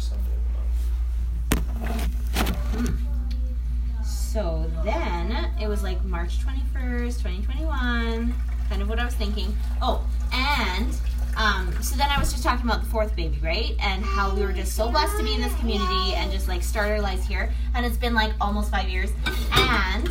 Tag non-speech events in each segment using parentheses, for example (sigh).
first Sunday of the month. So then it was like March 21st, 2021, kind of what I was thinking. Oh, and um, so then I was just talking about the fourth baby, right? And how we were just so blessed to be in this community and just like start our lives here. And it's been like almost five years. And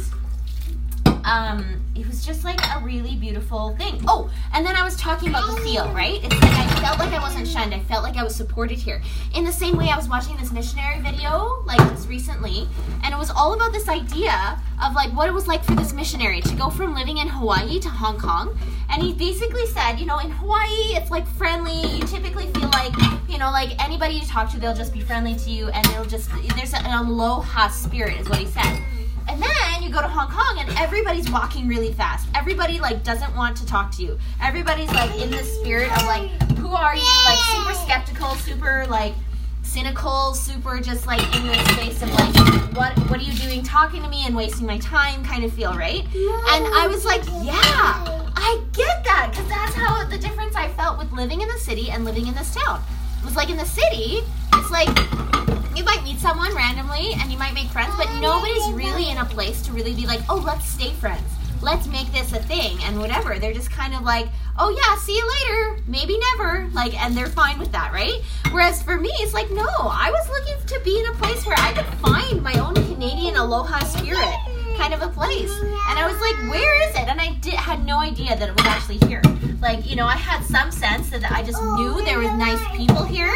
um, it was just like a really beautiful thing. Oh, and then I was talking about the feel, right? It's like I felt like I wasn't shunned. I felt like I was supported here. In the same way, I was watching this missionary video like just recently, and it was all about this idea of like what it was like for this missionary to go from living in Hawaii to Hong Kong. And he basically said, you know, in Hawaii, it's like friendly. You typically feel like, you know, like anybody you talk to, they'll just be friendly to you, and they'll just there's an aloha spirit, is what he said. And then you go to Hong Kong and everybody's walking really fast. Everybody like doesn't want to talk to you. Everybody's like in the spirit of like, who are you? Like super skeptical, super like cynical, super just like in this space of like, what what are you doing talking to me and wasting my time kind of feel, right? And I was like, yeah, I get that because that's how the difference I felt with living in the city and living in this town. It was like in the city, it's like you might meet someone randomly and you might make friends, but nobody's really a place to really be like, oh, let's stay friends. Let's make this a thing and whatever. They're just kind of like, oh yeah, see you later. Maybe never. Like, and they're fine with that, right? Whereas for me, it's like, no, I was looking to be in a place where I could find my own Canadian aloha spirit kind of a place. And I was like, where is it? And I did had no idea that it was actually here. Like, you know, I had some sense that I just knew there was nice people here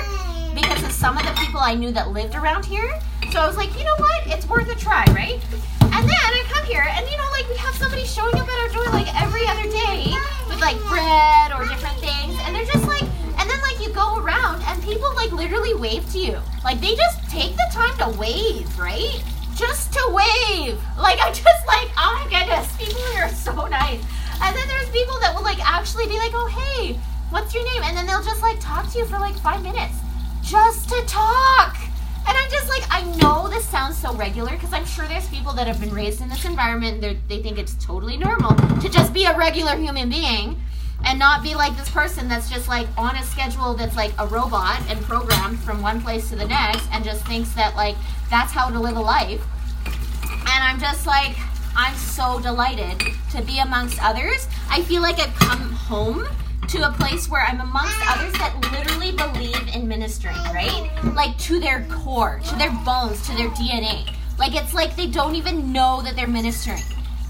because of some of the people I knew that lived around here. So I was like, you know what? It's worth a try, right? And then I come here and you know, like we have somebody showing up at our door like every other day with like bread or different things, and they're just like and then like you go around and people like literally wave to you. Like they just take the time to wave, right? Just to wave. Like I just like, oh my goodness, people here are so nice. And then there's people that will like actually be like, oh hey, what's your name? And then they'll just like talk to you for like five minutes just to talk. And I'm just like, I know this sounds so regular because I'm sure there's people that have been raised in this environment. They they think it's totally normal to just be a regular human being and not be like this person that's just like on a schedule that's like a robot and programmed from one place to the next and just thinks that like that's how to live a life. And I'm just like, I'm so delighted to be amongst others. I feel like I've come home to a place where I'm amongst others that literally believe in ministering, right? Like to their core, to their bones, to their DNA. Like it's like they don't even know that they're ministering.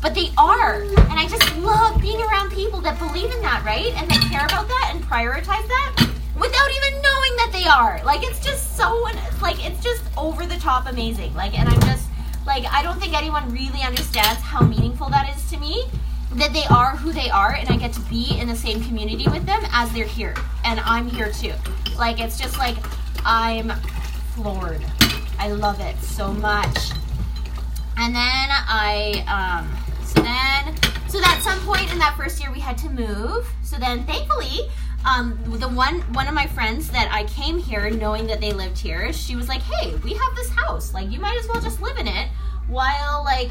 But they are. And I just love being around people that believe in that, right? And that care about that and prioritize that without even knowing that they are. Like it's just so like it's just over the top amazing. Like and I'm just like I don't think anyone really understands how meaningful that is to me that they are who they are and I get to be in the same community with them as they're here. And I'm here too. Like it's just like I'm floored. I love it so much. And then I um so then so at some point in that first year we had to move. So then thankfully um, the one one of my friends that I came here knowing that they lived here, she was like, "Hey, we have this house. Like, you might as well just live in it while like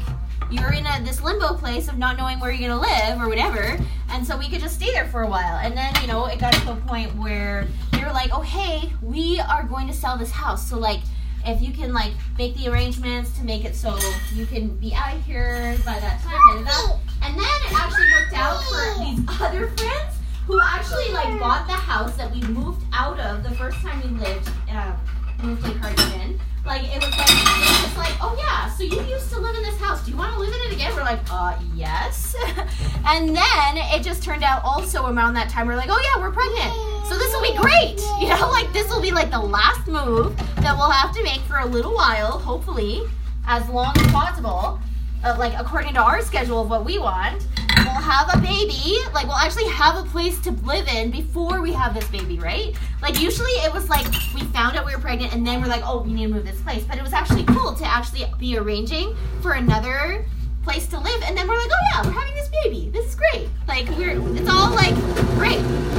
you're in a, this limbo place of not knowing where you're gonna live or whatever. And so we could just stay there for a while. And then, you know, it got to a point where they were like, oh, hey, we are going to sell this house. So, like, if you can, like, make the arrangements to make it so you can be out of here by that time. And, that, and then it actually worked out for these other friends who actually, like, bought the house that we moved out of the first time we lived, uh, moved to Cardigan like it was like it was just like, oh yeah, so you used to live in this house. Do you want to live in it again? Like, uh, yes. (laughs) and then it just turned out also around that time we're like, oh yeah, we're pregnant. So this will be great. (laughs) You know, like this will be like the last move that we'll have to make for a little while, hopefully, as long as possible. Uh, like according to our schedule of what we want we'll have a baby, like we'll actually have a place to live in before we have this baby, right? Like usually it was like we found out we were pregnant and then we're like, oh, we need to move this place. But it was actually cool to actually be arranging for another to live and then we're like, oh yeah, we're having this baby. This is great. Like we're it's all like great.